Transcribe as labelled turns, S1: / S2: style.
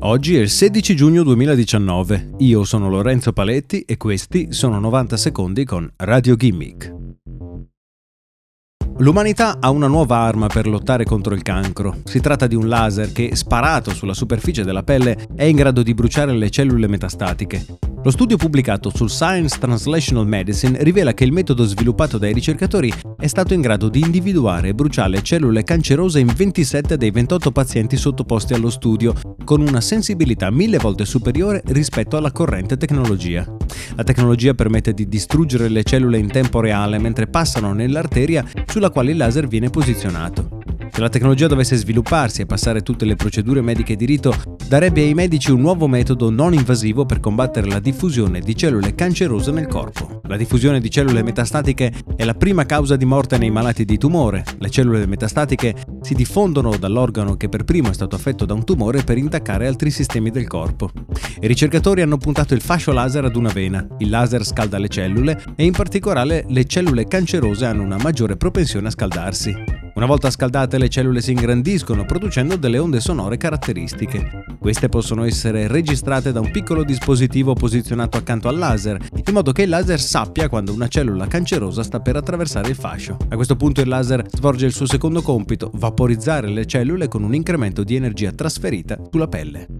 S1: Oggi è il 16 giugno 2019, io sono Lorenzo Paletti e questi sono 90 secondi con Radio Gimmick. L'umanità ha una nuova arma per lottare contro il cancro. Si tratta di un laser che, sparato sulla superficie della pelle, è in grado di bruciare le cellule metastatiche. Lo studio pubblicato sul Science Translational Medicine rivela che il metodo sviluppato dai ricercatori è stato in grado di individuare e bruciare cellule cancerose in 27 dei 28 pazienti sottoposti allo studio, con una sensibilità mille volte superiore rispetto alla corrente tecnologia. La tecnologia permette di distruggere le cellule in tempo reale mentre passano nell'arteria sulla quale il laser viene posizionato. Se la tecnologia dovesse svilupparsi e passare tutte le procedure mediche di rito, darebbe ai medici un nuovo metodo non invasivo per combattere la diffusione di cellule cancerose nel corpo. La diffusione di cellule metastatiche è la prima causa di morte nei malati di tumore. Le cellule metastatiche si diffondono dall'organo che per primo è stato affetto da un tumore per intaccare altri sistemi del corpo. I ricercatori hanno puntato il fascio laser ad una vena. Il laser scalda le cellule e in particolare le cellule cancerose hanno una maggiore propensione a scaldarsi. Una volta scaldate le cellule si ingrandiscono producendo delle onde sonore caratteristiche. Queste possono essere registrate da un piccolo dispositivo posizionato accanto al laser, in modo che il laser sappia quando una cellula cancerosa sta per attraversare il fascio. A questo punto il laser svolge il suo secondo compito, vaporizzare le cellule con un incremento di energia trasferita sulla pelle.